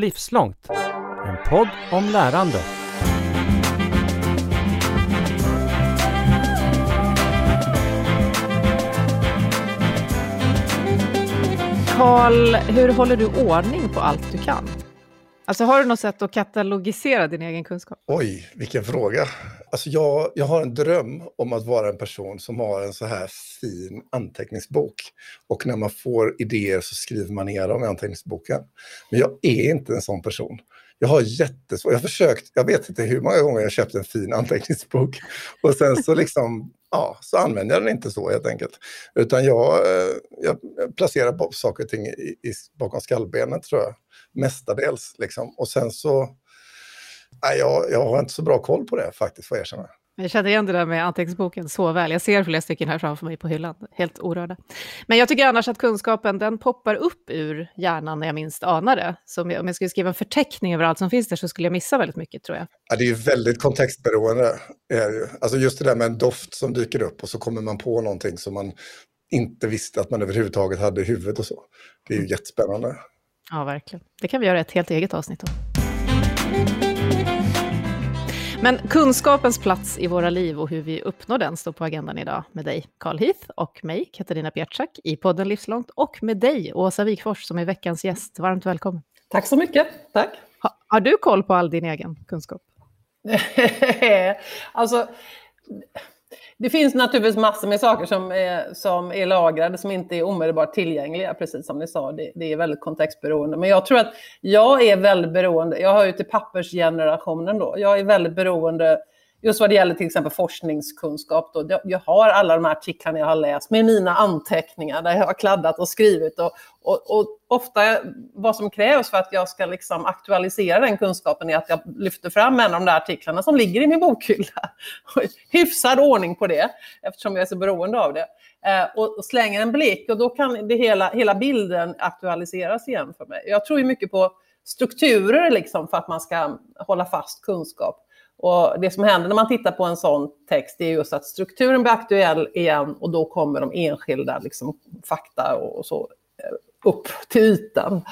Livslångt, en podd om lärande. Karl, hur håller du ordning på allt du kan? Alltså har du något sätt att katalogisera din egen kunskap? Oj, vilken fråga. Alltså jag, jag har en dröm om att vara en person som har en så här fin anteckningsbok. Och när man får idéer så skriver man ner dem i anteckningsboken. Men jag är inte en sån person. Jag har jättesvårt, jag har försökt, jag vet inte hur många gånger jag köpt en fin anteckningsbok. Och sen så liksom, ja, så använder jag den inte så helt enkelt. Utan jag, eh, jag placerar saker och ting i, i, bakom skallbenet tror jag. Mestadels liksom. Och sen så, nej, jag, jag har inte så bra koll på det faktiskt, får jag erkänna. Jag känner igen det där med anteckningsboken så väl. Jag ser flera stycken här framför mig på hyllan, helt orörda. Men jag tycker annars att kunskapen, den poppar upp ur hjärnan när jag minst anar det. Så om jag, skulle skriva en förteckning över allt som finns där så skulle jag missa väldigt mycket, tror jag. Ja, det är ju väldigt kontextberoende. Alltså just det där med en doft som dyker upp och så kommer man på någonting som man inte visste att man överhuvudtaget hade i huvudet och så. Det är ju jättespännande. Ja, verkligen. Det kan vi göra ett helt eget avsnitt om. Men kunskapens plats i våra liv och hur vi uppnår den står på agendan idag med dig, Carl Heath, och mig, Katarina Bjärtsack, i podden Livslångt, och med dig, Åsa Wikfors, som är veckans gäst. Varmt välkommen. Tack så mycket. Tack. Ha, har du koll på all din egen kunskap? alltså, det finns naturligtvis massor med saker som är, som är lagrade som inte är omedelbart tillgängliga, precis som ni sa. Det, det, är väldigt kontextberoende. Men jag tror att jag är väldigt beroende, jag hör ju till pappersgenerationen då, jag är väldigt beroende just vad det gäller till exempel forskningskunskap. Då, jag har alla de här artiklarna jag har läst med mina anteckningar där jag har kladdat och skrivit. Och, och, och, ofta vad som krävs för att jag ska liksom aktualisera den kunskapen är att jag lyfter fram en av de där artiklarna som ligger i min bokhylla. Hyfsad ordning på det eftersom jag är så beroende av det. Eh, och, och slänger en blick och då kan det hela, hela bilden aktualiseras igen för mig. Jag tror ju mycket på strukturer liksom för att man ska hålla fast kunskap. Och det som händer när man tittar på en sån text är just att strukturen blir aktuell igen och då kommer de enskilda liksom, fakta och så eh, upp till ytan.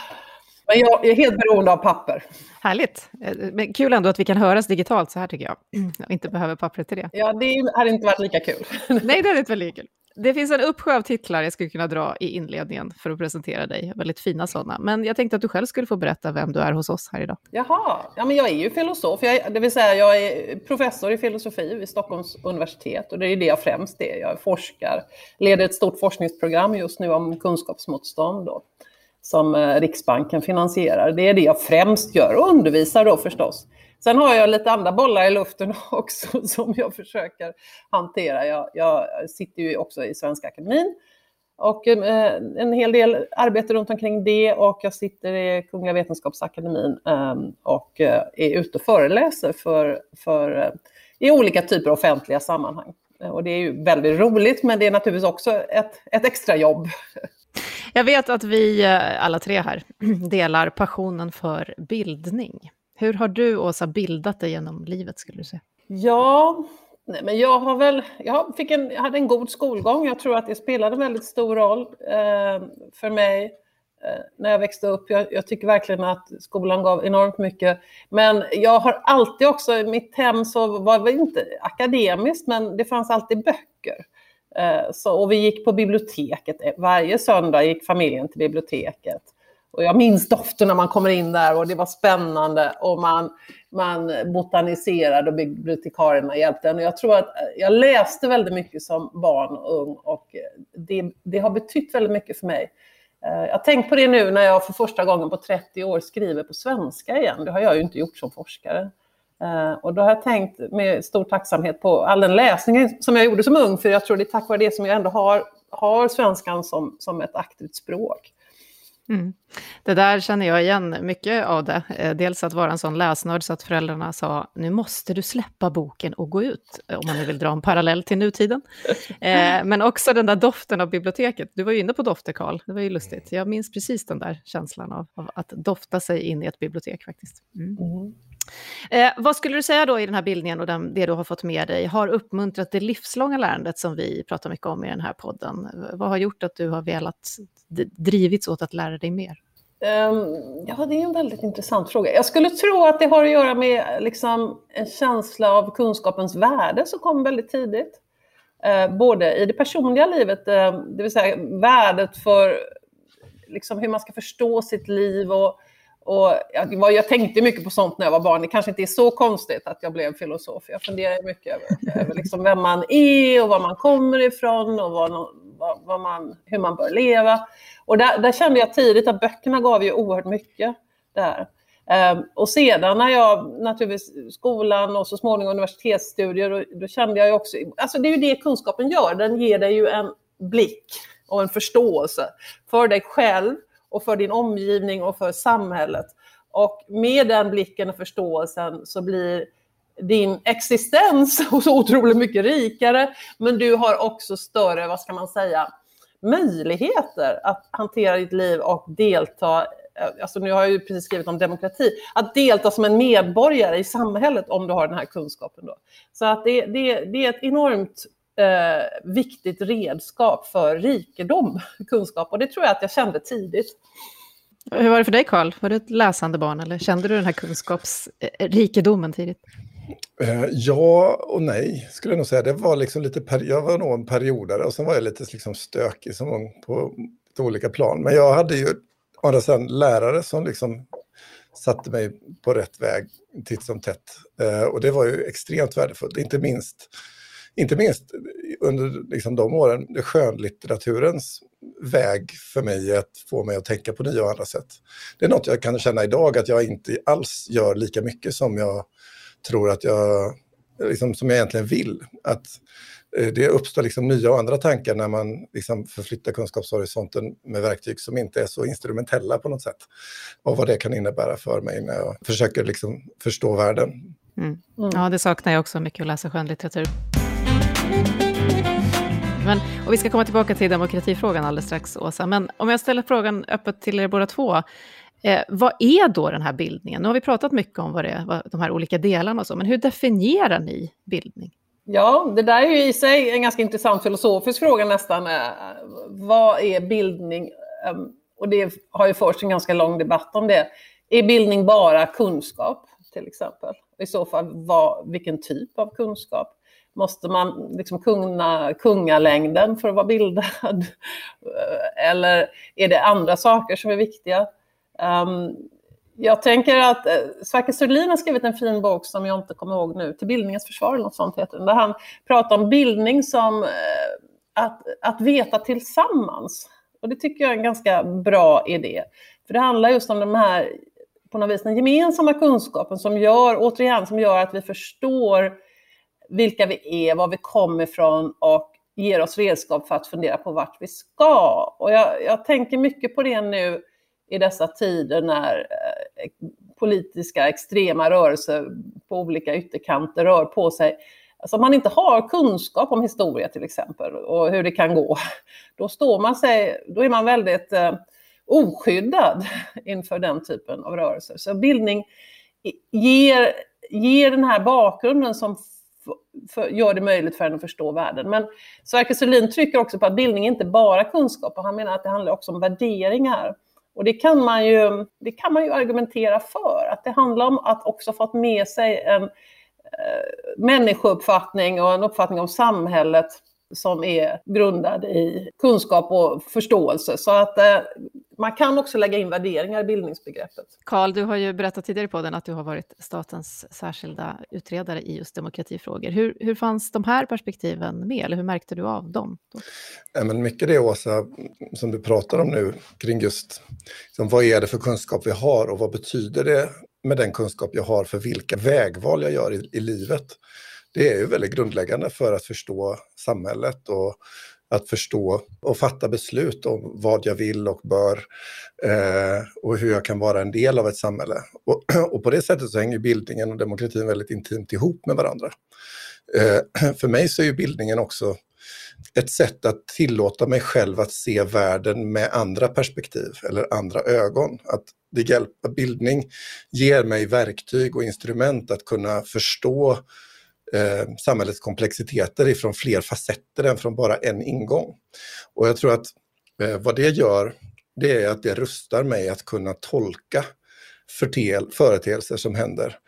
Men jag är helt beroende av papper. Härligt. Eh, men kul ändå att vi kan höras digitalt så här tycker jag. Och inte behöver pappret till det. Ja, det hade inte varit lika kul. Nej, det hade inte varit lika kul. Det finns en uppsjö av titlar jag skulle kunna dra i inledningen för att presentera dig, väldigt fina sådana. Men jag tänkte att du själv skulle få berätta vem du är hos oss här idag. Jaha, ja, men jag är ju filosof, jag är, det vill säga jag är professor i filosofi vid Stockholms universitet och det är det jag främst är. Jag forskar, leder ett stort forskningsprogram just nu om kunskapsmotstånd då, som eh, Riksbanken finansierar. Det är det jag främst gör och undervisar då förstås. Sen har jag lite andra bollar i luften också som jag försöker hantera. Jag, jag sitter ju också i Svenska Akademin och eh, en hel del arbete runt omkring det och jag sitter i Kungliga Vetenskapsakademin ehm, eh, och är ute och föreläser för, för, eh, i olika typer av offentliga sammanhang. Och det är ju väldigt roligt, men det är naturligtvis också ett, ett extra jobb. Jag vet att vi eh, alla tre här delar passionen för bildning. Hur har du, Åsa, bildat dig genom livet, skulle du säga? Ja, nej, men jag har väl, jag fick en, jag hade en god skolgång. Jag tror att det spelade en väldigt stor roll eh, för mig eh, när jag växte upp. Jag, jag, tycker verkligen att skolan gav enormt mycket. Men jag har alltid också, i mitt hem så var det inte akademiskt, men det fanns alltid böcker. Eh, så, och vi gick på biblioteket. Varje söndag gick familjen till biblioteket. Och jag minns doften när man kommer in där och det var spännande och man, man botaniserade och bibliotekarierna hjälpte en. Och jag tror att jag läste väldigt mycket som barn och ung och det, det har betytt väldigt mycket för mig. Eh, jag har tänkt på det nu när jag för första gången på 30 år skriver på svenska igen. Det har jag ju inte gjort som forskare. Eh, och då har jag tänkt med stor tacksamhet på all den läsningen som jag gjorde som ung, för jag tror det är tack vare det som jag ändå har, har svenskan som, som ett aktivt språk. Mm. Det där känner jag igen mycket av det. Eh, dels att vara en sån läsnörd så att föräldrarna sa nu måste du släppa boken och gå ut, om man nu vill dra en parallell till nutiden. Eh, men också den där doften av biblioteket. Du var ju inne på dofter, Karl. Det var ju lustigt. Jag minns precis den där känslan av, av att dofta sig in i ett bibliotek faktiskt. Mm. Mm. Eh, vad skulle du säga då i den här bildningen och den, det du har fått med dig har uppmuntrat det livslånga lärandet som vi pratar mycket om i den här podden? Eh, vad har gjort att du har velat drivits åt att lära dig mer? Um, ja, det är en väldigt intressant fråga. Jag skulle tro att det har att göra med liksom, en känsla av kunskapens värde som kom väldigt tidigt. Uh, både i det personliga livet, uh, det vill säga värdet för liksom, hur man ska förstå sitt liv och och jag, jag, tänkte mycket på sånt när jag var barn. Det kanske inte är så konstigt att jag blev filosof. Jag funderar mycket över, över liksom vem man är och var man kommer ifrån och vad, vad, vad man, hur man bör leva. Och där, där, kände jag tidigt att böckerna gav ju oerhört mycket där. Um, och sedan när jag naturligtvis skolan och så småningom universitetsstudier, då, då kände jag ju också, alltså det är ju det kunskapen gör, den ger dig ju en blick och en förståelse för dig själv och för din omgivning och för samhället. Och med den blicken och förståelsen så blir din existens så otroligt mycket rikare, men du har också större, vad ska man säga, möjligheter att hantera ditt liv och delta eh, Alltså nu har jag ju precis skrivit om demokrati, att delta som en medborgare i samhället om du har den här kunskapen. Då. Så att det, det, det är ett enormt eh, viktigt redskap för rikedom, kunskap. Och det tror jag att jag kände tidigt. Hur var det för dig, Karl? Var du ett läsande barn eller kände du den här kunskapsrikedomen tidigt? Eh, ja och nej, skulle jag nog säga. Det var liksom lite jag var nog en periodare och sen var jag lite liksom stökig som ung på lite olika plan. Men jag hade ju andra sidan lärare som liksom satte mig på rätt väg titt som tätt. Eh, och det var ju extremt värdefullt, inte minst inte minst under liksom de åren, skönlitteraturens väg för mig att få mig att tänka på nya och andra sätt. Det är något jag kan känna idag att jag inte alls gör lika mycket som jag tror att jag, liksom, som jag egentligen vill. Att eh, det uppstår liksom nya och andra tankar när man liksom förflyttar kunskapshorisonten med verktyg som inte är så instrumentella på något sätt. Och vad det kan innebära för mig när jag försöker liksom förstå världen. Mm. Mm. Ja, det saknar jag också mycket att läsa skönlitteratur. Men, och vi ska komma tillbaka till demokratifrågan alldeles strax, Åsa. Men om jag ställer frågan öppet till er båda två. Eh, vad är då den här bildningen? Nu har vi pratat mycket om vad det är, vad, de här olika delarna och så, men hur definierar ni bildning? Ja, det där är ju i sig en ganska intressant filosofisk fråga nästan. Eh, vad är bildning? Ehm, och det har ju förts en ganska lång debatt om det. Är bildning bara kunskap, till exempel? I så fall, vad, vilken typ av kunskap? Måste man liksom kunna kungalängden för att vara bildad? Eller är det andra saker som är viktiga? Um, jag tänker att eh, Sverker Sörlin har skrivit en fin bok som jag inte kommer ihåg nu, Till bildningens försvar eller något sånt heter den, där han pratar om bildning som eh, att, att veta tillsammans. Och det tycker jag är en ganska bra idé. För det handlar just om de här, på något vis den gemensamma kunskapen som gör, återigen, som gör att vi förstår vilka vi är, var vi kommer ifrån och ger oss redskap för att fundera på vart vi ska. Och jag, jag tänker mycket på det nu i dessa tider när eh, politiska extrema rörelser på olika ytterkanter rör på sig. Alltså om man inte har kunskap om historia till exempel och hur det kan gå, då, står man sig, då är man väldigt eh, oskyddad inför den typen av rörelser. Så bildning ger, ger den här bakgrunden som för, gör det möjligt för en att förstå världen. Men Sverker Sörlin trycker också på att bildning är inte bara kunskap och han menar att det handlar också om värderingar. Och det kan man ju, det kan man ju argumentera för, att det handlar om att också fått med sig en eh, människouppfattning och en uppfattning om samhället som är grundad i kunskap och förståelse. Så att eh, man kan också lägga in värderingar i bildningsbegreppet. Karl, du har ju berättat tidigare på den att du har varit statens särskilda utredare i just demokratifrågor. Hur, hur fanns de här perspektiven med, eller hur märkte du av dem? Ja, men mycket det, Åsa, som du pratar om nu, kring just liksom, vad är det för kunskap vi har och vad betyder det med den kunskap jag har för vilka vägval jag gör i, i livet? Det är ju väldigt grundläggande för att förstå samhället och att förstå och fatta beslut om vad jag vill och bör eh, och hur jag kan vara en del av ett samhälle. Och, och, på det sättet så hänger bildningen och demokratin väldigt intimt ihop med varandra. Eh, för mig så är ju bildningen också ett sätt att tillåta mig själv att se världen med andra perspektiv eller andra ögon. Att det hjälp, bildning ger mig verktyg och instrument att kunna förstå eh, samhällets komplexiteter ifrån fler facetter än från bara en ingång. Och jag tror att eh, vad det gör det är att det rustar mig att kunna tolka förtel, företeelser som händer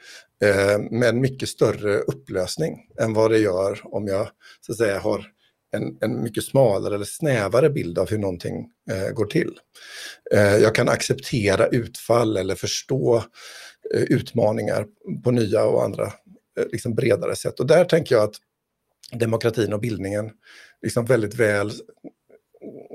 eh, med mycket större upplösning än vad det gör om jag så att säga har en, en mycket smalare eller snävare bild av hur någonting eh, går till. Eh, jag kan acceptera utfall eller förstå eh, utmaningar på nya och andra Eh, liksom bredare sätt. Och där tänker jag att demokratin och bildningen liksom väldigt väl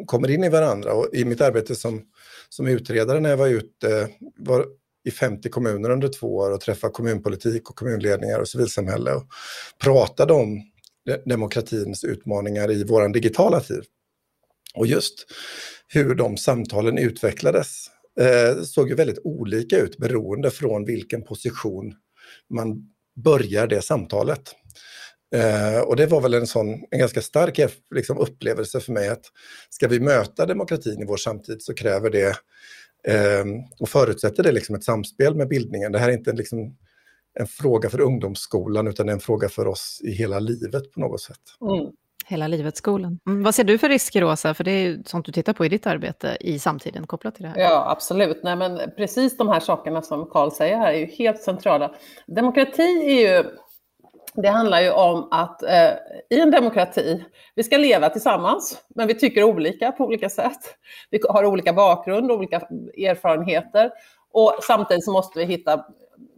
kommer in i varandra. Och I mitt arbete som, som utredare när jag var ute var i 50 kommuner under två år och träffade kommunpolitik och kommunledningar och civilsamhälle och pratade om demokratins utmaningar i vår digitala tid. Och just hur de samtalen utvecklades eh, såg ju väldigt olika ut beroende från vilken position man börjar det samtalet. Eh, och det var väl en sån, en ganska stark liksom, upplevelse för mig att ska vi möta demokratin i vår samtid så kräver det eh, och förutsätter det liksom ett samspel med bildningen. Det här är inte liksom en fråga för ungdomsskolan utan en fråga för oss i hela livet på något sätt. Mm. Hela livet-skolan. Mm. Vad ser du för risker, Åsa? För det är ju sånt du tittar på i ditt arbete i samtiden kopplat till det här. Ja, absolut. Nej, men precis de här sakerna som Karl säger här är ju helt centrala. Demokrati är ju det handlar ju om att eh, i en demokrati, vi ska leva tillsammans, men vi tycker olika på olika sätt. Vi har olika bakgrund, olika erfarenheter och samtidigt så måste vi hitta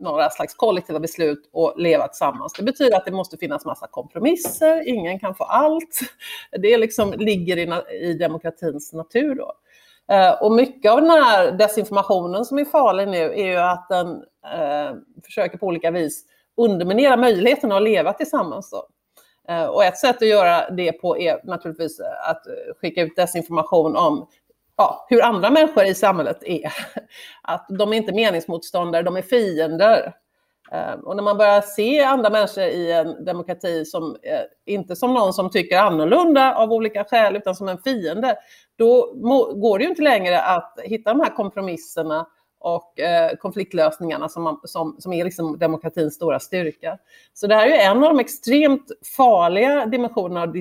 några slags kollektiva beslut och leva tillsammans. Det betyder att det måste finnas massa kompromisser, ingen kan få allt. Det liksom ligger i, i demokratins natur. Då. Eh, och mycket av den här desinformationen som är farlig nu är ju att den eh, försöker på olika vis underminera möjligheten att leva tillsammans. Då. Eh, och ett sätt att göra det på är naturligtvis att skicka ut desinformation om ja, hur andra människor i samhället är. Att de är inte meningsmotståndare, de är fiender. Ehm, och när man börjar se andra människor i en demokrati som eh, inte som någon som tycker annorlunda av olika skäl, utan som en fiende, då går det ju inte längre att hitta de här kompromisserna och eh, konfliktlösningarna som, man, som, som är liksom demokratins stora styrka. Så det här är en av de extremt farliga dimensionerna av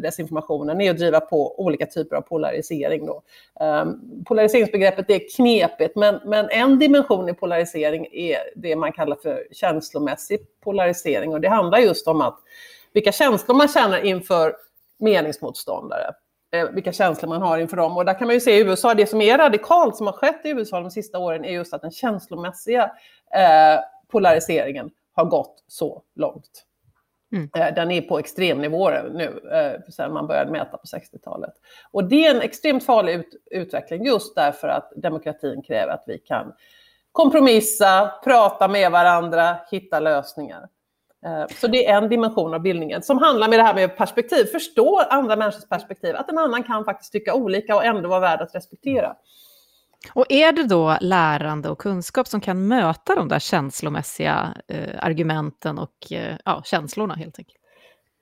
desinformationen, är att driva på olika typer av polarisering. Då. Eh, polariseringsbegreppet är knepigt, men, men en dimension i polarisering är det man kallar för känslomässig polarisering. Och det handlar just om att vilka känslor man känner inför meningsmotståndare. Eh, vilka känslor man har inför dem. Och där kan man ju se i USA, det som är radikalt som har skett i USA de sista åren är just att den känslomässiga eh, polariseringen har gått så långt. Mm. Eh, den är på extremnivåer nu, eh, sedan man började mäta på 60-talet. Och det är en extremt farlig ut utveckling just därför att demokratin kräver att vi kan kompromissa, prata med varandra, hitta lösningar. Eh, så det är en dimension av bildningen som handlar med det här med perspektiv. Förstå andra människors perspektiv, att en annan kan faktiskt tycka olika och ändå vara värd att respektera. Och är det då lärande och kunskap som kan möta de där känslomässiga eh, argumenten och eh, ja, känslorna helt enkelt?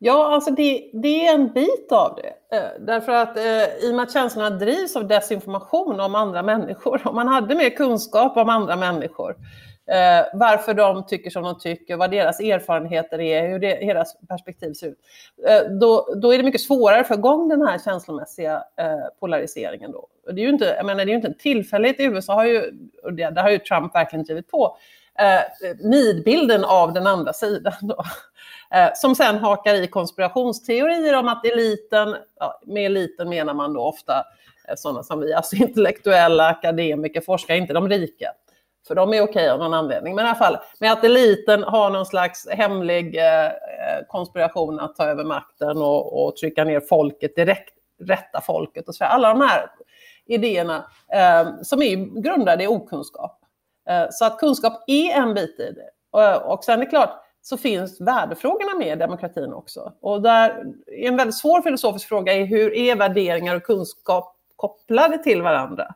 Ja, alltså det, det, är en bit av det. Eh, därför att eh, i och med att känslorna drivs av desinformation om andra människor, om man hade mer kunskap om andra människor, eh, varför de tycker som de tycker, vad deras erfarenheter är, hur det, deras perspektiv ser ut. Eh, då, då är det mycket svårare att få igång den här känslomässiga eh, polariseringen. Då. Och det är ju inte, jag menar, det är ju inte en tillfällighet. I USA har ju, och det, där har ju Trump verkligen drivit på, eh, nidbilden av den andra sidan. Då. Eh, som sen hakar i konspirationsteorier om att eliten, ja, med eliten menar man då ofta eh, sådana som vi, alltså intellektuella, akademiker, forskare, inte de rika. För de är okej av någon anledning. Men i alla fall, med att eliten har någon slags hemlig eh, eh konspiration att ta över makten och, och trycka ner folket direkt, rätta folket och så. Alla de här idéerna eh, som är grundade i okunskap. Eh, så att kunskap är en bit i det. Och, och sen är det klart, så finns värdefrågorna med i demokratin också. Och där en väldigt svår filosofisk fråga är hur är värderingar och kunskap kopplade till varandra?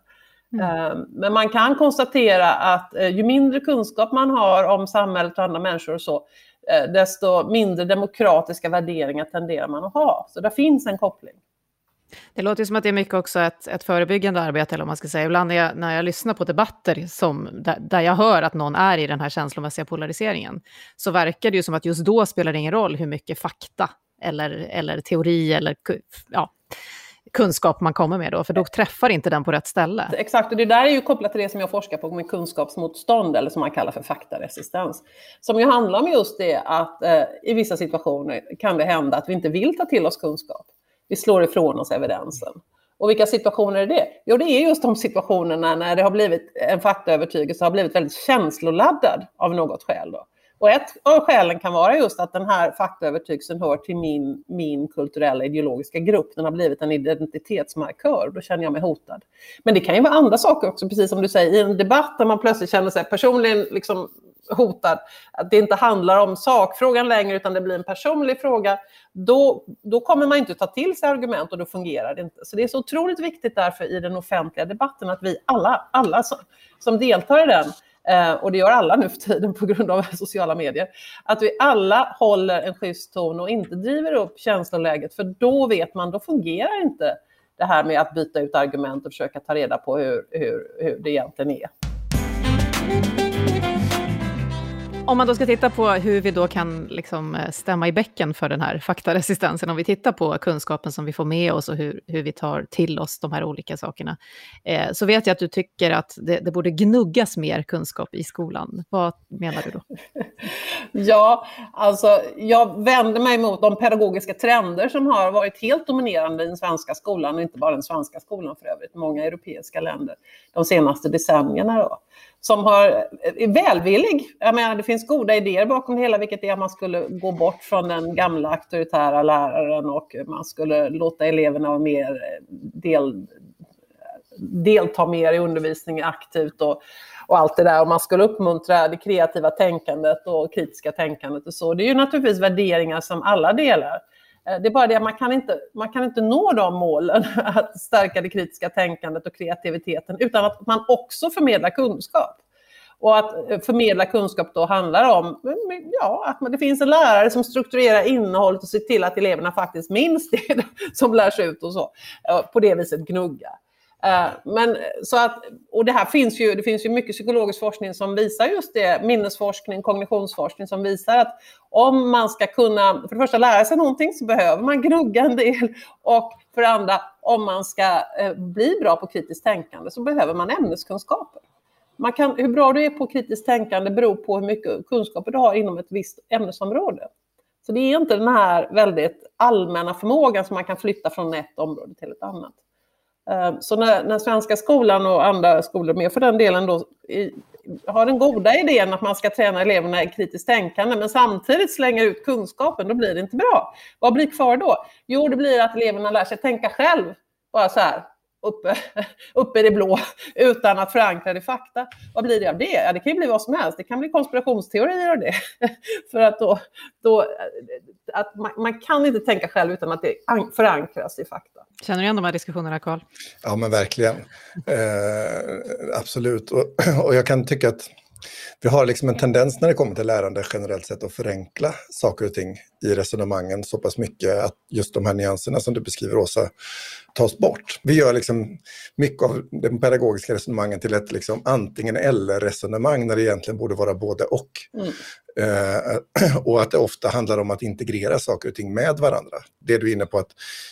Mm. Ehm, men man kan konstatera att eh, ju mindre kunskap man har om samhället och andra människor och så, eh, desto mindre demokratiska värderingar tenderar man att ha. Så där finns en koppling. Det låter som att det är mycket också ett, ett förebyggande arbete, eller om man ska säga. Ibland när jag, när jag lyssnar på debatter som, där, där, jag hör att någon är i den här känslomässiga polariseringen, så verkar det ju som att just då spelar det ingen roll hur mycket fakta eller, eller teori eller ja, kunskap man kommer med då, för då träffar inte den på rätt ställe. Exakt, och det där är ju kopplat till det som jag forskar på med kunskapsmotstånd, eller som man kallar för faktaresistens. Som ju handlar om just det att eh, i vissa situationer kan det hända att vi inte vill ta till oss kunskap. Vi slår ifrån oss evidensen. Och vilka situationer är det? Jo, det är just de situationerna när det har blivit en faktaövertygelse har blivit väldigt känsloladdad av något skäl. Då. Och ett av skälen kan vara just att den här faktaövertygelsen hör till min, min kulturella ideologiska grupp. Den har blivit en identitetsmarkör. Då känner jag mig hotad. Men det kan ju vara andra saker också, precis som du säger, i en debatt där man plötsligt känner sig personligen liksom hotad, att det inte handlar om sakfrågan längre utan det blir en personlig fråga, då, då kommer man inte ta till sig argument och då fungerar det inte. Så det är så otroligt viktigt därför i den offentliga debatten att vi alla, alla som, som deltar i den, Eh, och det gör alla nu för tiden på grund av sociala medier, att vi alla håller en schysst ton och inte driver upp känsloläget, för då vet man, då fungerar inte det här med att byta ut argument och försöka ta reda på hur, hur, hur det egentligen är. Om man då ska titta på hur vi då kan liksom eh, stämma i bäcken för den här faktaresistensen, om vi tittar på kunskapen som vi får med oss och hur, hur vi tar till oss de här olika sakerna, eh, så vet jag att du tycker att det, det, borde gnuggas mer kunskap i skolan. Vad menar du då? ja, alltså jag vänder mig mot de pedagogiska trender som har varit helt dominerande i den svenska skolan, och inte bara den svenska skolan för övrigt, många europeiska länder, de senaste decennierna. Då som har, är välvillig. Jag menar, det finns goda idéer bakom det hela, vilket är att man skulle gå bort från den gamla auktoritära läraren och man skulle låta eleverna vara mer del, delta mer i undervisningen aktivt och, och allt det där. Och man skulle uppmuntra det kreativa tänkandet och kritiska tänkandet och så. Det är ju naturligtvis värderingar som alla delar. Eh, det är bara det att man kan inte, man kan inte nå de målen, att stärka det kritiska tänkandet och kreativiteten, utan att man också förmedlar kunskap. Och att eh, förmedla kunskap då handlar om ja, att det finns en lärare som strukturerar innehållet och ser till att eleverna faktiskt minns det som lärs ut och så. På det viset gnugga. Eh, men, så att, och det här finns ju, det finns ju mycket psykologisk forskning som visar just det, minnesforskning, kognitionsforskning som visar att om man ska kunna, för det första lära sig någonting så behöver man gnugga en del och för det andra, om man ska eh, bli bra på kritiskt tänkande så behöver man ämneskunskaper. Man kan, hur bra du är på kritiskt tänkande beror på hur mycket kunskaper du har inom ett visst ämnesområde. Så det är inte den här väldigt allmänna förmågan som man kan flytta från ett område till ett annat. Eh, så när, när Svenska skolan och andra skolor med för den delen då i, har den goda idén att man ska träna eleverna i kritiskt tänkande men samtidigt slänger ut kunskapen, då blir det inte bra. Vad blir kvar då? Jo, det blir att eleverna lär sig tänka själv. Bara så här, uppe, uppe i det blå utan att förankra det i fakta. Vad blir det av det? Ja, det kan ju bli vad som helst. Det kan bli konspirationsteorier av det. För att då, då att man, man, kan inte tänka själv utan att det förankras i fakta. Känner du igen de här diskussionerna, Karl? Ja, men verkligen. Eh, absolut. Och, och jag kan tycka att vi har liksom en tendens när det kommer till lärande generellt sett att förenkla saker och ting i resonemangen så pass mycket att just de här nyanserna som du beskriver, Åsa, tas bort. Vi gör liksom mycket av de pedagogiska resonemangen till ett liksom antingen eller-resonemang när det egentligen borde vara både och. Mm. Eh, och att det ofta handlar om att integrera saker och ting med varandra. Det du är inne på att,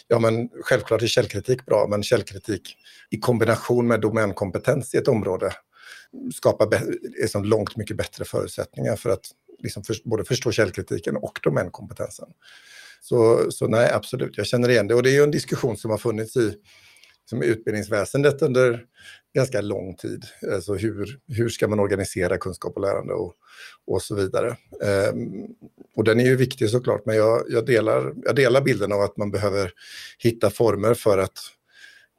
ja men självklart är källkritik bra, men källkritik i kombination med domänkompetens i ett område skapa liksom långt mycket bättre förutsättningar för att liksom för, både förstå källkritiken och domänkompetensen. Så, så nej, absolut, jag känner igen det. Och det är ju en diskussion som har funnits i som utbildningsväsendet under ganska lång tid. Alltså hur, hur ska man organisera kunskap och lärande och, och så vidare. Um, och den är ju viktig såklart, men jag, jag, delar, jag delar bilden av att man behöver hitta former för att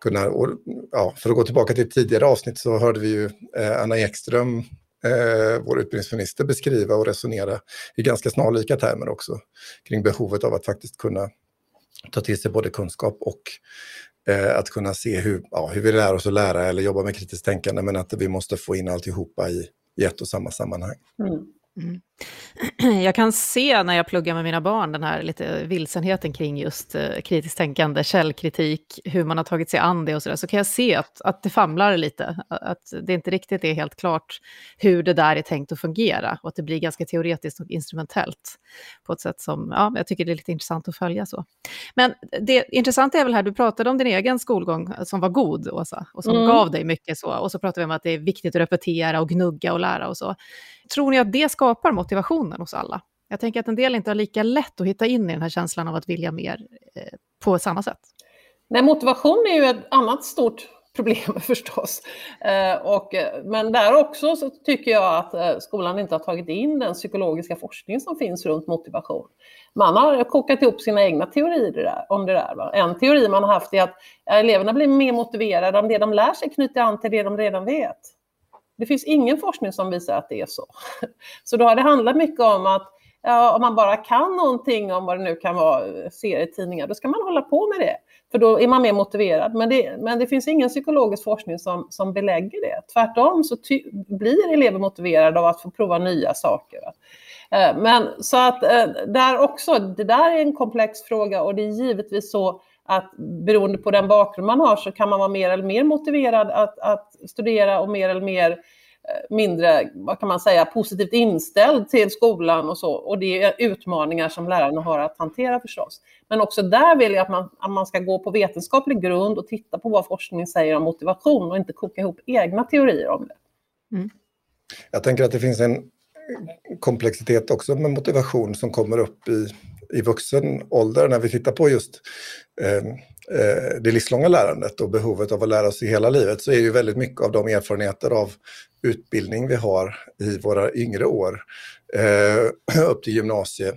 kunna, och, ja, för att gå tillbaka till ett tidigare avsnitt så hörde vi ju eh, Anna Ekström, eh, vår utbildningsminister, beskriva och resonera i ganska snarlika termer också kring behovet av att faktiskt kunna ta till sig både kunskap och eh, att kunna se hur, ja, hur vi lär oss att lära eller jobba med kritiskt tänkande, men att vi måste få in alltihopa i, i ett och samma sammanhang. Mm. Mm. Jag kan se när jag pluggar med mina barn den här lite vilsenheten kring just eh, kritiskt tänkande, källkritik, hur man har tagit sig an det och sådär, så kan jag se att, att det famlar lite, att det inte riktigt är helt klart hur det där är tänkt att fungera och att det blir ganska teoretiskt och instrumentellt på ett sätt som, ja, jag tycker det är lite intressant att följa så. Men det intressanta är väl här, du pratade om din egen skolgång som var god, Åsa, och som mm. gav dig mycket så, och så pratade vi om att det är viktigt att repetera och gnugga och lära och så. Tror ni att det skapar motivationen hos alla? Jag tänker att en del inte har lika lätt att hitta in i den här känslan av att vilja mer eh, på samma sätt. Nej, motivation är ju ett annat stort problem förstås. Eh, och, eh, men där också så tycker jag att eh, skolan inte har tagit in den psykologiska forskning som finns runt motivation. Man har kokat ihop sina egna teorier om det där. Va? En teori man har haft är att eleverna blir mer motiverade om det de lär sig knyter an till det de redan vet. Det finns ingen forskning som visar att det är så. Så då har det handlat mycket om att ja, om man bara kan någonting om vad det nu kan vara, eh, serietidningar, då ska man hålla på med det. För då är man mer motiverad. Men det, men det finns ingen psykologisk forskning som, som belägger det. Tvärtom så ty, blir elever motiverade av att få prova nya saker. Eh, men så att eh, där också, det där är en komplex fråga och det är givetvis så att beroende på den bakgrund man har så kan man vara mer eller mer motiverad att, att studera och mer eller mer eh, mindre, vad kan man säga, positivt inställd till skolan och så. Och det är utmaningar som lärarna har att hantera förstås. Men också där vill jag att man, att man ska gå på vetenskaplig grund och titta på vad forskningen säger om motivation och inte koka ihop egna teorier om det. Mm. Jag tänker att det finns en komplexitet också med motivation som kommer upp i i vuxen ålder när vi tittar på just eh, eh, det livslånga lärandet och behovet av att lära sig hela livet så är ju väldigt mycket av de erfarenheter av utbildning vi har i våra yngre år eh, upp till gymnasiet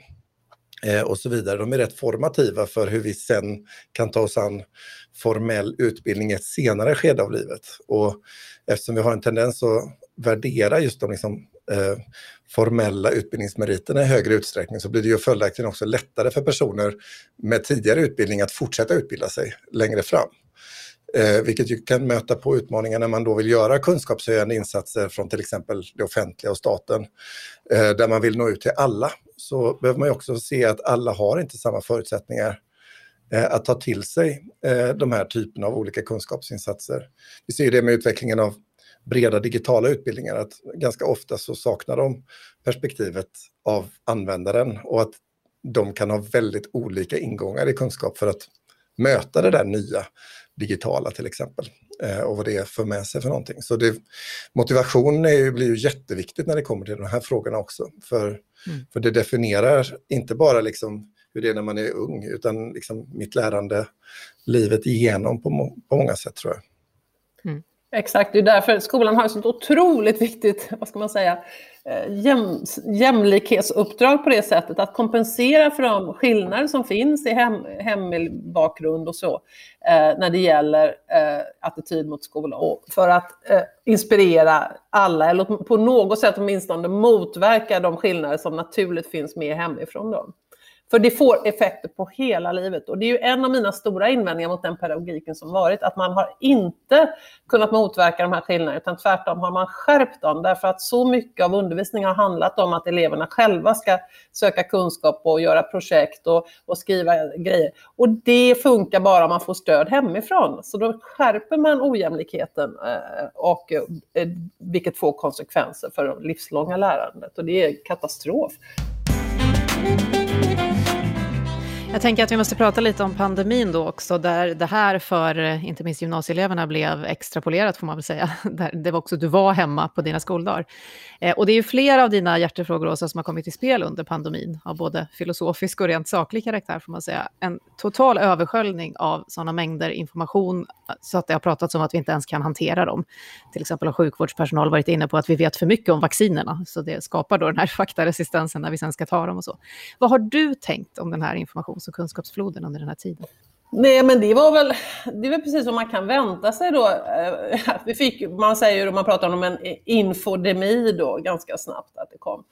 och så vidare. De är rätt formativa för hur vi sen kan ta oss an formell utbildning i ett senare skede av livet. Och eftersom vi har en tendens att värdera just de liksom, eh, formella utbildningsmeriterna i högre utsträckning så blir det ju följaktligen också lättare för personer med tidigare utbildning att fortsätta utbilda sig längre fram. Eh, vilket ju kan möta på utmaningar när man då vill göra kunskapshöjande insatser från till exempel det offentliga och staten, eh, där man vill nå ut till alla. Så behöver man ju också se att alla har inte samma förutsättningar eh, att ta till sig eh, de här typerna av olika kunskapsinsatser. Vi ser ju det med utvecklingen av breda digitala utbildningar, att ganska ofta så saknar de perspektivet av användaren och att de kan ha väldigt olika ingångar i kunskap för att möta det där nya digitala till exempel eh, och vad det för med sig för någonting. Så det, motivation är ju, blir ju jätteviktigt när det kommer till de här frågorna också. För, mm. för det definierar inte bara liksom hur det är när man är ung utan liksom mitt lärande livet igenom på, må på många sätt tror jag. Mm. Exakt, det är därför skolan har ett sånt otroligt viktigt, vad ska man säga, eh, jäm, jämlikhetsuppdrag på det sättet, att kompensera för de skillnader som finns i hem, hembakgrund och så, eh, när det gäller eh, attityd mot skola, och för att eh, inspirera alla, eller på något sätt åtminstone motverka de skillnader som naturligt finns med hemifrån. Dem. För det får effekter på hela livet. Och det är ju en av mina stora invändningar mot den pedagogiken som varit, att man har inte kunnat motverka de här skillnaderna, utan tvärtom har man skärpt dem, därför att så mycket av undervisningen har handlat om att eleverna själva ska söka kunskap och göra projekt och, och skriva grejer. Och det funkar bara om man får stöd hemifrån. Så då skärper man ojämlikheten, eh, och, eh, vilket får konsekvenser för det livslånga lärandet. Och det är katastrof. Jag tänker att vi måste prata lite om pandemin då också, där det här för eh, inte minst gymnasieeleverna blev extrapolerat får man väl säga. Där det var också du var hemma på dina skoldagar. Eh, och det är ju flera av dina hjärtefrågor Åsa som har kommit i spel under pandemin, av både filosofisk och rent saklig karaktär får man säga. En total översköljning av sådana mängder information så att det har pratats om att vi inte ens kan hantera dem. Till exempel har sjukvårdspersonal varit inne på att vi vet för mycket om vaccinerna, så det skapar då den här faktaresistensen när vi sen ska ta dem och så. Vad har du tänkt om den här informationen? Informations och kunskapsfloden under den här tiden? Nej, men det var väl, det är väl precis vad man kan vänta sig då. Eh, vi fick, man säger ju, man pratar om en infodemi då, ganska snabbt att det kom.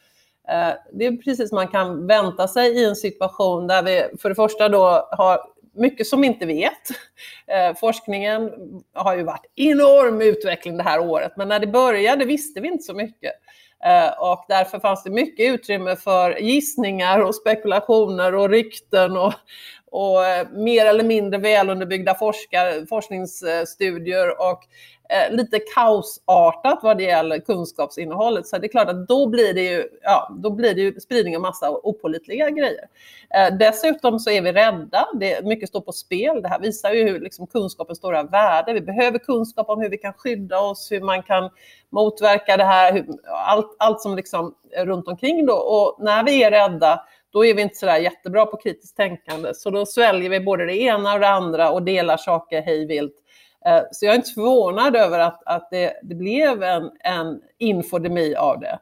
Eh, det är precis vad man kan vänta sig i en situation där vi för det första då har mycket som vi inte vet. Eh, forskningen har ju varit enorm utveckling det här året, men när det började visste vi inte så mycket. Eh, och därför fanns det mycket utrymme för gissningar och spekulationer och rykten och, och eh, mer eller mindre välunderbyggda forskar, forskningsstudier. Och eh, lite kaosartat vad det gäller kunskapsinnehållet. Så det är klart att då blir det ju, ja, då blir det ju spridning av massa opolitliga grejer. Eh, dessutom så är vi rädda, det, mycket står på spel. Det här visar ju hur liksom, kunskapens stora värde. Vi behöver kunskap om hur vi kan skydda oss, hur man kan motverka det här, hur, allt, allt som liksom är runt omkring då. Och när vi är rädda då är vi inte sådär jättebra på kritiskt tänkande. Så då sväljer vi både det ena och det andra och delar saker hej vilt. Eh, så jag är inte förvånad över att, att det, det blev en, en infodemi av det.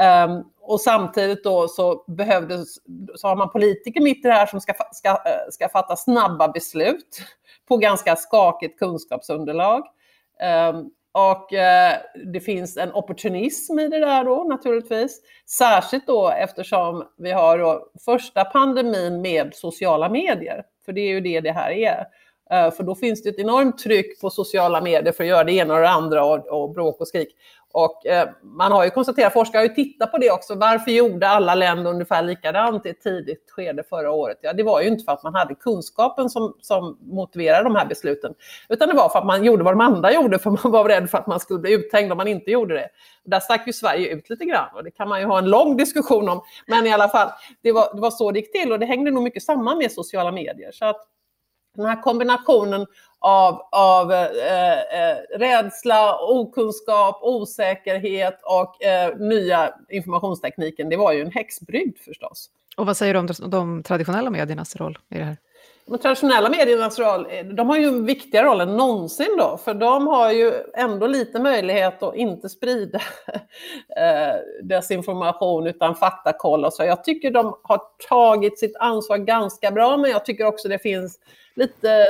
Um, och samtidigt då så, behövdes, så har man politiker mitt i det här som ska, ska, eh, ska fatta snabba beslut på ganska skakigt kunskapsunderlag. Um, och uh, det finns en opportunism i det där då naturligtvis. Särskilt då eftersom vi har då första pandemin med sociala medier. För det är ju det det här är. Eh, för då finns det ett enormt tryck på sociala medier för att göra det ena och det andra och, och bråk och skrik. Och eh, man har ju konstaterat, forskare har ju tittat på det också, varför gjorde alla länder ungefär likadant i ett tidigt skede förra året? Ja, det var ju inte för att man hade kunskapen som, som motiverade de här besluten, utan det var för att man gjorde vad de andra gjorde, för man var rädd för att man skulle bli uthängd om man inte gjorde det. Där stack ju Sverige ut lite grann och det kan man ju ha en lång diskussion om, men i alla fall, det var, det var så det gick till och det hängde nog mycket samman med sociala medier. Så att den här kombinationen av, av eh, eh, rädsla, okunskap, osäkerhet och eh, nya informationstekniken, det var ju en häxbrygd förstås. Och vad säger du om de, de traditionella mediernas roll i det här? De traditionella mediernas roll, eh, de har ju en viktigare roll än någonsin då, för de har ju ändå lite möjlighet att inte sprida eh, desinformation utan faktakoll och så. Jag tycker de har tagit sitt ansvar ganska bra, men jag tycker också det finns lite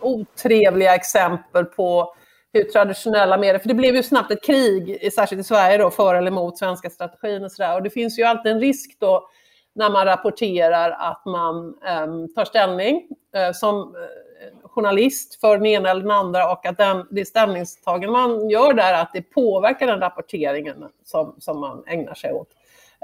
otrevliga exempel på hur traditionella medier, för det blev ju snabbt ett krig, särskilt i Sverige då, för eller emot svenska strategin och sådär. Och det finns ju alltid en risk då när man rapporterar att man eh, tar ställning eh, som eh, journalist för den ena eller den andra och att den, det ställningstagande man gör där, att det påverkar den rapporteringen som, som man ägnar sig åt.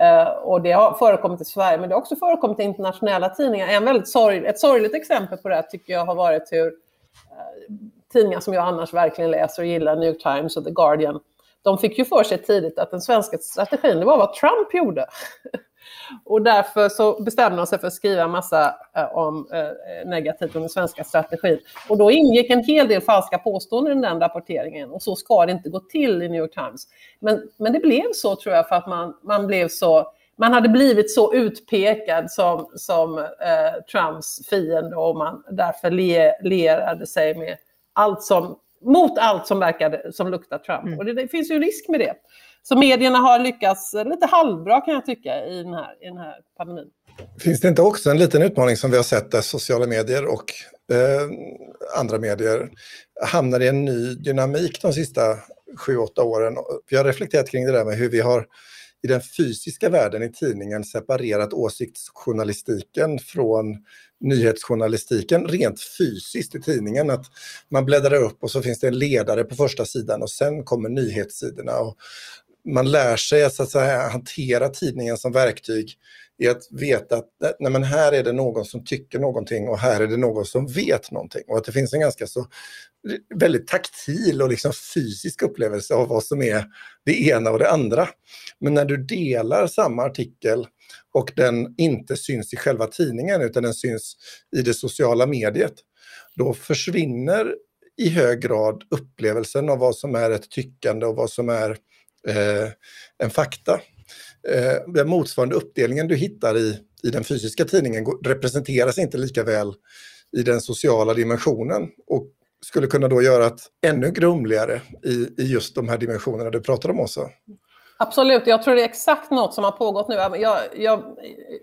Eh, och det har förekommit i Sverige, men det har också förekommit i internationella tidningar. En väldigt sorg, ett sorgligt exempel på det här tycker jag har varit hur eh, tidningar som jag annars verkligen läser och gillar, New York Times och The Guardian, de fick ju för sig tidigt att den svenska strategin, det var vad Trump gjorde. Och därför så bestämde de sig för att skriva massa eh, om, eh, negativt om den svenska strategin. Och då ingick en hel del falska påståenden i den rapporteringen. Och så ska det inte gå till i New York Times. Men, men det blev så tror jag för att man, man blev så man hade blivit så utpekad som, som eh, Trumps fiende och man därför le, lerade sig med allt som, mot allt som verkade som luktar Trump. Mm. Och det, det, finns ju en risk med det. Så medierna har lyckats eh, lite halvbra kan jag tycka i den här, i den här pandemin. Finns det inte också en liten utmaning som vi har sett där sociala medier och eh, andra medier hamnar i en ny dynamik de sista sju, åtta åren? Vi har reflekterat kring det där med hur vi har i den fysiska världen i tidningen separerat åsiktsjournalistiken från nyhetsjournalistiken rent fysiskt i tidningen. Att man bläddrar upp och så finns det en ledare på första sidan och sen kommer nyhetssidorna. Och man lär sig att, så att säga, hantera tidningen som verktyg i att veta att eh, nej, men här är det någon som tycker någonting och här är det någon som vet någonting. Och att det finns en ganska så väldigt taktil och liksom fysisk upplevelse av vad som är det ena och det andra. Men när du delar samma artikel och den inte syns i själva tidningen utan den syns i det sociala mediet, då försvinner i hög grad upplevelsen av vad som är ett tyckande och vad som är Eh, en fakta. Eh, den motsvarande uppdelningen du hittar i, i den fysiska tidningen representeras inte lika väl i den sociala dimensionen och skulle kunna då göra att ännu grumligare i, i just de här dimensionerna du pratar om också. Absolut, jag tror det är exakt något som har pågått nu. Jag, jag,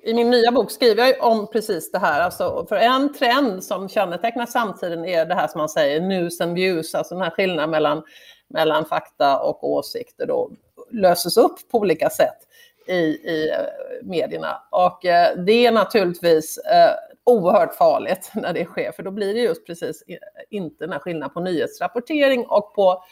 I min nya bok skriver jag om precis det här. Alltså, för en trend som kännetecknar samtiden är det här som man säger, news and views, alltså den här skillnaden mellan, mellan fakta och åsikter då, löses upp på olika sätt i, i eh, medierna. Och eh, det är naturligtvis eh, oerhört farligt när det sker, för då blir det just precis inte den här skillnaden på nyhetsrapportering och på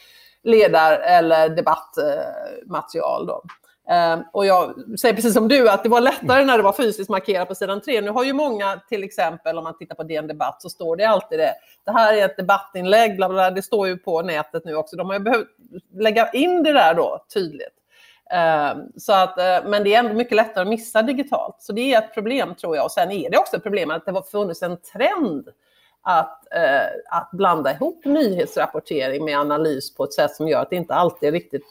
ledar eller debattmaterial. Då. Ehm, och jag säger precis som du att det var lättare när det var fysiskt markerat på sidan 3. Nu har ju många, till exempel om man tittar på DN Debatt, så står det alltid det. Det här är ett debattinlägg, bla bla, det står ju på nätet nu också. De har ju behövt lägga in det där då tydligt. Ehm, så att, eh, men det är ändå mycket lättare att missa digitalt. Så det är ett problem tror jag. Och sen är det också ett problem att det har funnits en trend att, eh, att blanda ihop nyhetsrapportering med analys på ett sätt som gör att det inte alltid är riktigt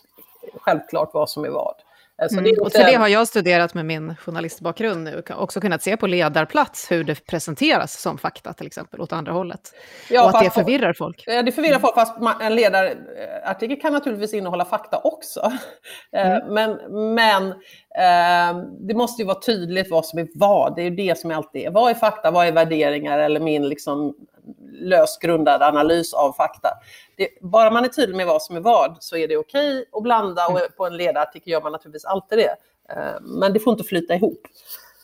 självklart vad som är vad. Eh, mm. Det och för det har jag studerat med min journalistbakgrund nu, också kunnat se på ledarplats hur det presenteras som fakta till exempel åt andra hållet. Ja, och att det förvirrar folk. Ja, det förvirrar folk, fast en ledarartikel kan naturligtvis innehålla fakta också. Eh, mm. Men, men eh, det måste ju vara tydligt vad som är vad, det är ju det som alltid är. Vad är fakta, vad är värderingar eller min liksom lösgrundad analys av fakta. Det, bara man är tydlig med vad som är vad så är det okej okay att blanda och på en ledarartikel gör man naturligtvis alltid det. Eh, men det får inte flyta ihop.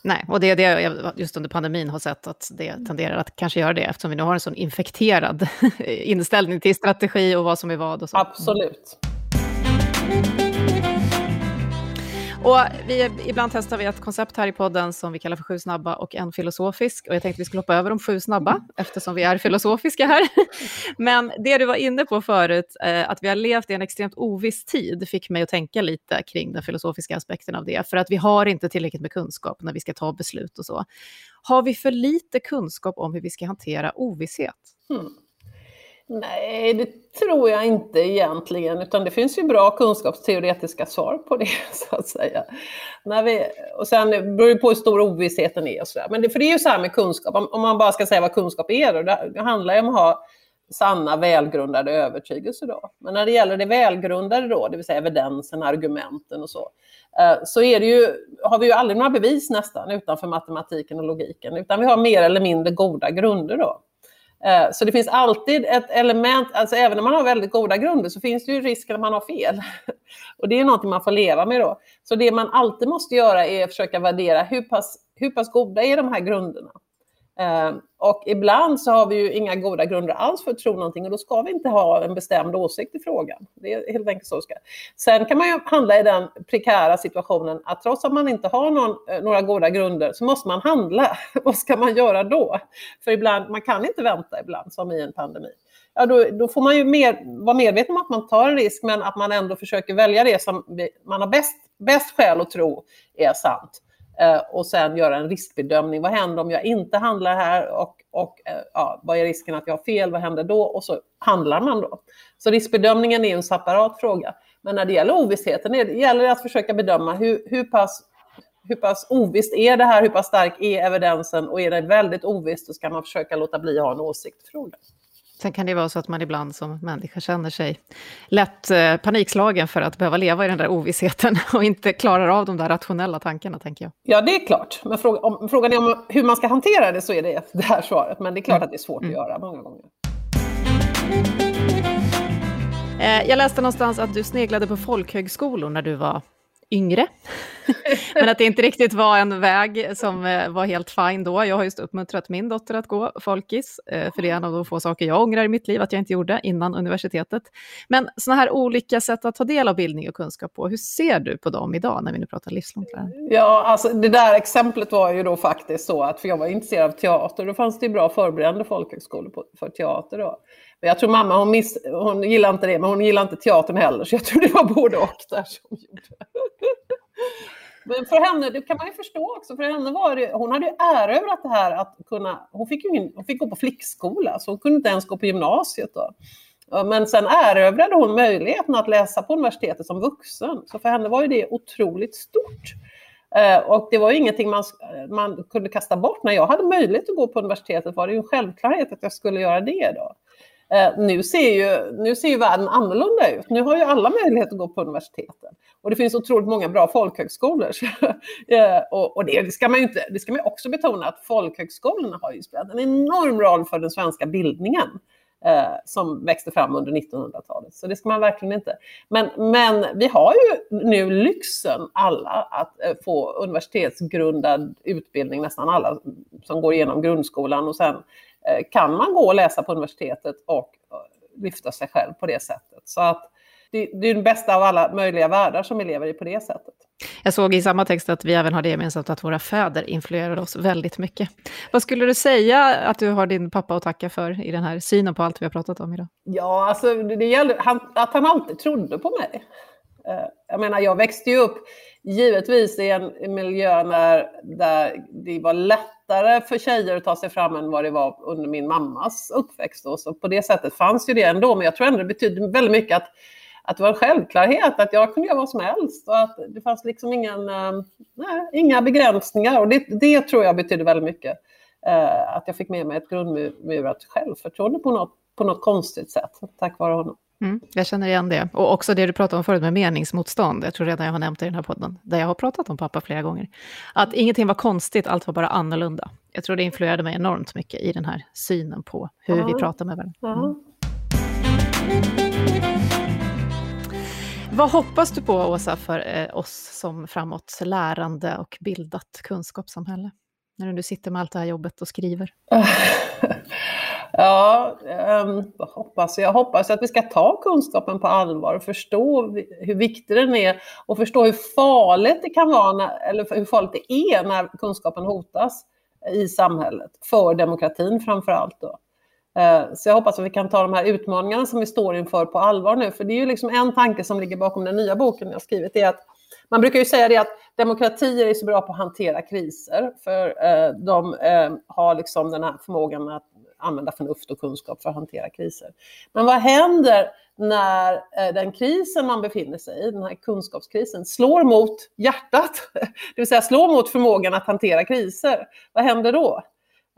Nej, och det är det jag just under pandemin har sett att det tenderar att kanske göra det eftersom vi nu har en sån infekterad inställning till strategi och vad som är vad. Och så. Absolut. Och vi, ibland testar vi ett koncept här i podden som vi kallar för sju snabba och en filosofisk. Och jag tänkte vi skulle hoppa över de sju snabba eftersom vi är filosofiska här. Men det du var inne på förut, eh, att vi har levt i en extremt oviss tid, fick mig att tänka lite kring den filosofiska aspekten av det. För att vi har inte tillräckligt med kunskap när vi ska ta beslut och så. Har vi för lite kunskap om hur vi ska hantera ovisshet? Hmm. Nej, det tror jag inte egentligen, utan det finns ju bra kunskapsteoretiska svar på det, så att säga. När vi, och sen beror det på hur stor ovissheten är och sådär. Men det, för det är ju så här med kunskap, om, om man bara ska säga vad kunskap är, då, det handlar ju om att ha sanna välgrundade övertygelser då. Men när det gäller det välgrundade då, det vill säga evidensen, argumenten och så, eh, så är det ju, har vi ju aldrig några bevis nästan utanför matematiken och logiken, utan vi har mer eller mindre goda grunder då. Eh, så det finns alltid ett element, alltså även om man har väldigt goda grunder så finns det ju risken att man har fel. Och det är någonting man får leva med då. Så det man alltid måste göra är att försöka värdera hur pass, hur pass goda är de här grunderna? Eh, och ibland så har vi ju inga goda grunder alls för att tro någonting och då ska vi inte ha en bestämd åsikt i frågan. Det är helt enkelt så. Ska. Sen kan man ju handla i den prekära situationen att trots att man inte har någon, eh, några goda grunder så måste man handla. Vad ska man göra då? För ibland, man kan inte vänta ibland, som i en pandemi. Ja, då, då får man ju mer, vara medveten om att man tar en risk men att man ändå försöker välja det som man har bäst, bäst skäl att tro är sant. Eh, och sen göra en riskbedömning. Vad händer om jag inte handlar här och, och eh, ja, vad är risken att jag har fel? Vad händer då? Och så handlar man då. Så riskbedömningen är en separat fråga. Men när det gäller ovissheten det gäller det att försöka bedöma hur, hur pass hur pass ovisst är det här? Hur pass stark är evidensen? Och är det väldigt ovisst så ska man försöka låta bli att ha en åsikt. Fråga. Sen kan det vara så att man ibland som människa känner sig lätt eh, panikslagen för att behöva leva i den där ovissheten och inte klarar av de där rationella tankarna, tänker jag. Ja, det är klart. Men fråga, om, frågan är om hur man ska hantera det så är det det här svaret. Men det är klart mm. att det är svårt mm. att göra många gånger. Eh, jag läste någonstans att du sneglade på folkhögskolor när du var yngre. Men att det inte riktigt var en väg som eh, var helt fin då. Jag har just uppmuntrat min dotter att gå folkis, eh, för det är en av de få saker jag ångrar i mitt liv att jag inte gjorde innan universitetet. Men sådana här olika sätt att ta del av bildning och kunskap på, hur ser du på dem idag när vi nu pratar livslångt lärande? Ja, alltså det där exemplet var ju då faktiskt så att, för jag var intresserad av teater, då fanns det ju bra förberedande folkhögskolor för teater då. Jag tror mamma, hon, miss, hon gillar inte det, men hon gillar inte teatern heller, så jag tror det var både och där som gjorde. Men för henne, det kan man ju förstå också, för henne var det, hon hade ju erövrat det här att kunna, hon fick, ju in, hon fick gå på flickskola, så hon kunde inte ens gå på gymnasiet då. Men sen erövrade hon möjligheten att läsa på universitetet som vuxen, så för henne var ju det otroligt stort. Eh, och det var ju ingenting man, man kunde kasta bort. När jag hade möjlighet att gå på universitetet var det ju en självklarhet att jag skulle göra det då. Eh, nu, ser ju, nu ser ju världen annorlunda ut. Nu har ju alla möjlighet att gå på universiteten. Och det finns otroligt många bra folkhögskolor. Eh, och, och det, ska man ju inte, det ska man också betona att folkhögskolorna har ju spelat en enorm roll för den svenska bildningen eh, som växte fram under 1900-talet. Så det ska man verkligen inte. Men, men vi har ju nu lyxen alla att få universitetsgrundad utbildning, nästan alla som går igenom grundskolan och sen kan man gå och läsa på universitetet och eh, lyfta sig själv på det sättet. Så att det, det är den bästa av alla möjliga världar som vi lever i på det sättet. Jag såg i samma text att vi även har det gemensamt att våra fäder influerade oss väldigt mycket. Vad skulle du säga att du har din pappa att tacka för i den här synen på allt vi har pratat om idag? Ja, alltså det gäller han, att han alltid trodde på mig. Eh, jag menar, jag växte ju upp givetvis i en miljö där, där det var lättare för tjejer att ta sig fram än vad det var under min mammas uppväxt. Och så på det sättet fanns ju det ändå, men jag tror ändå det betydde väldigt mycket att, att det var en självklarhet att jag kunde göra vad som helst och att det fanns liksom ingen, ehm, nej, inga begränsningar. Och det, det tror jag betydde väldigt mycket. Eh, att jag fick med mig ett grundmurat självförtroende på något, på något konstigt sätt, tack vare honom. Mm, jag känner igen det. Och också det du pratade om förut med meningsmotstånd. Jag tror redan jag har nämnt det i den här podden, där jag har pratat om pappa flera gånger. Att ingenting var konstigt, allt var bara annorlunda. Jag tror det influerade mig enormt mycket i den här synen på hur ja. vi pratar med varandra. Mm. Vad hoppas du på, Åsa, för eh, oss som framåt lärande och bildat kunskapssamhälle? När du sitter med allt det här jobbet och skriver. Ehm, vad hoppas jag? hoppas att vi ska ta kunskapen på allvar och förstå hur viktig den är och förstå hur farligt det kan vara, när, eller hur farligt det är när kunskapen hotas i samhället, för demokratin framför allt. Då. Ehm, så jag hoppas att vi kan ta de här utmaningarna som vi står inför på allvar nu, för det är ju liksom en tanke som ligger bakom den nya boken jag skrivit, är att man brukar ju säga det att demokratier är så bra på att hantera kriser, för eh, de eh, har liksom den här förmågan att använda förnuft och kunskap för att hantera kriser. Men vad händer när eh, den krisen man befinner sig i, den här kunskapskrisen, slår mot hjärtat? Det vill säga slår mot förmågan att hantera kriser. Vad händer då?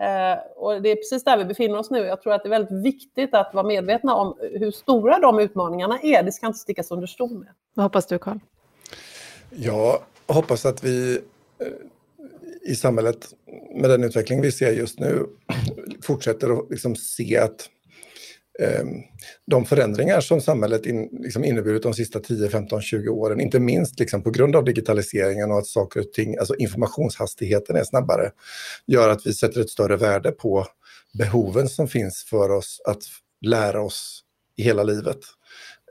Eh, och det är precis där vi befinner oss nu. Jag tror att det är väldigt viktigt att vara medvetna om hur stora de utmaningarna är. Det ska inte stickas under stol med. Vad hoppas du, Carl? Jag hoppas att vi eh, i samhället med den utveckling vi ser just nu fortsätter att liksom se att eh, de förändringar som samhället in, liksom inneburit de sista 10, 15, 20 åren, inte minst liksom på grund av digitaliseringen och att saker och ting, alltså informationshastigheten är snabbare, gör att vi sätter ett större värde på behoven som finns för oss att lära oss i hela livet.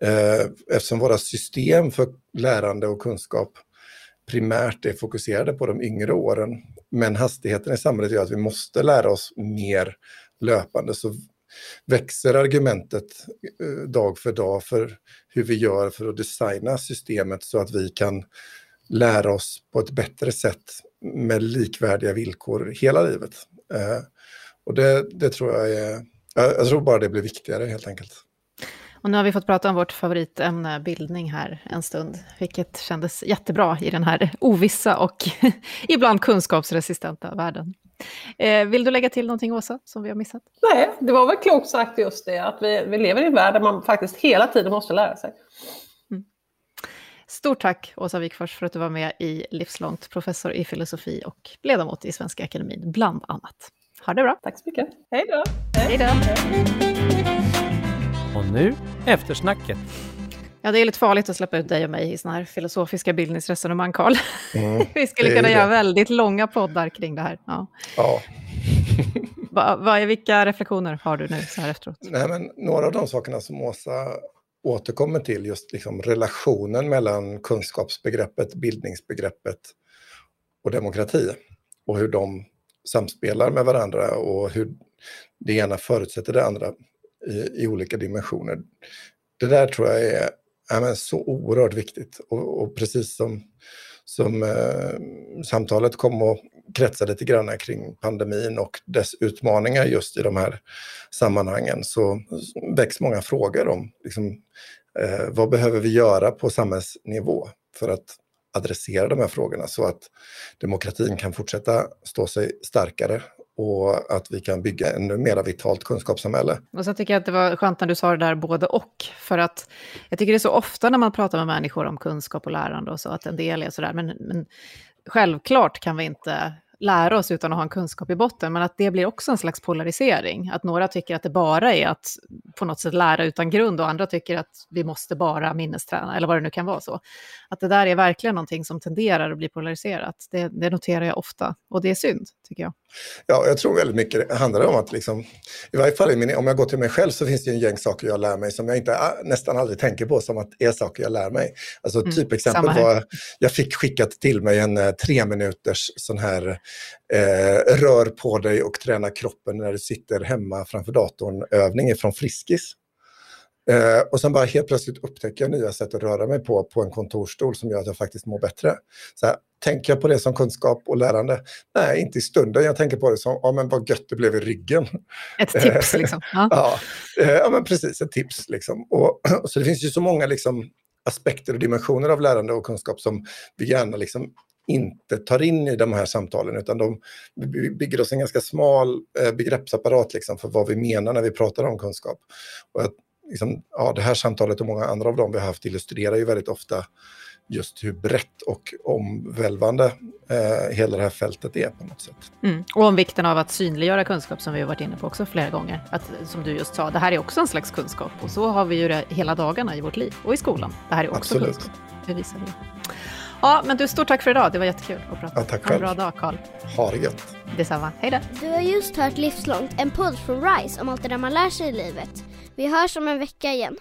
Eh, eftersom våra system för lärande och kunskap primärt är fokuserade på de yngre åren. Men hastigheten i samhället gör att vi måste lära oss mer löpande. Så växer argumentet eh, dag för dag för hur vi gör för att designa systemet så att vi kan lära oss på ett bättre sätt med likvärdiga villkor hela livet. Eh, och det, det tror jag är, jag tror bara det blir viktigare helt enkelt. Och nu har vi fått prata om vårt favoritämne bildning här en stund, vilket kändes jättebra i den här ovissa och ibland kunskapsresistenta världen. Eh, vill du lägga till någonting, Åsa, som vi har missat? Nej, det var väl klokt sagt just det, att vi, vi lever i en värld där man faktiskt hela tiden måste lära sig. Mm. Stort tack, Åsa Wikfors, för att du var med i Livslångt, professor i filosofi och ledamot i Svenska Akademin, bland annat. Ha det bra. Tack så mycket. Hej då. Hej då. Och nu eftersnacket. Ja, det är lite farligt att släppa ut dig och mig i sådana här filosofiska bildningsresonemang, Karl. Mm, Vi skulle kunna göra väldigt långa poddar kring det här. Ja. ja. va, va, vilka reflektioner har du nu så här efteråt? Nej, men några av de sakerna som Åsa återkommer till, just liksom relationen mellan kunskapsbegreppet, bildningsbegreppet och demokrati och hur de samspelar med varandra och hur det ena förutsätter det andra i, i olika dimensioner. Det där tror jag är, är så oerhört viktigt och, och precis som, som eh, samtalet kom att kretsa lite grann kring pandemin och dess utmaningar just i de här sammanhangen så väcks många frågor om liksom, eh, vad behöver vi göra på samhällsnivå för att adressera de här frågorna så att demokratin kan fortsätta stå sig starkare och att vi kan bygga ännu mer vitalt kunskapssamhälle. Och så tycker jag att det var skönt när du sa det där både och, för att jag tycker det är så ofta när man pratar med människor om kunskap och lärande och så, att en del är sådär, men, men självklart kan vi inte lära oss utan att ha en kunskap i botten, men att det blir också en slags polarisering. Att några tycker att det bara är att på något sätt lära utan grund och andra tycker att vi måste bara minnesträna, eller vad det nu kan vara så. Att det där är verkligen någonting som tenderar att bli polariserat. Det, det noterar jag ofta och det är synd, tycker jag. Ja, jag tror väldigt mycket det handlar om att, liksom, i varje fall om jag går till mig själv så finns det en gäng saker jag lär mig som jag inte, nästan aldrig tänker på som att är saker jag lär mig. Alltså mm, typexempel var, jag fick skickat till mig en eh, tre minuters sån här eh, rör på dig och träna kroppen när du sitter hemma framför datorn övning från Friskis. Eh, och sen bara helt plötsligt upptäcker jag nya sätt att röra mig på, på en kontorsstol som gör att jag faktiskt mår bättre. Så här, tänker jag på det som kunskap och lärande? Nej, inte i stunden. Jag tänker på det som, ja men vad gött det blev i ryggen. Ett tips liksom. Ja, ja, eh, ja men precis, ett tips liksom. Och, och, så det finns ju så många liksom aspekter och dimensioner av lärande och kunskap som vi gärna liksom inte tar in i de här samtalen utan de bygger oss en ganska smal eh, begreppsapparat liksom för vad vi menar när vi pratar om kunskap. Och att, liksom, ja, det här samtalet och många andra av dem vi har haft illustrerar ju väldigt ofta just hur brett och omvälvande eh, hela det här fältet är på något sätt. Mm. Och om vikten av att synliggöra kunskap som vi har varit inne på också flera gånger. Att, som du just sa, det här är också en slags kunskap och så har vi ju det hela dagarna i vårt liv och i skolan. Det här är också Absolut. kunskap. Det visar det. Ja, men du, stort tack för idag. Det var jättekul att prata. Ja, tack själv. Ha en bra dag, Karl. Ha det gött. Detsamma. Hej då. Du har just hört Livslångt, en podd från RISE om allt det där man lär sig i livet. Vi hörs om en vecka igen.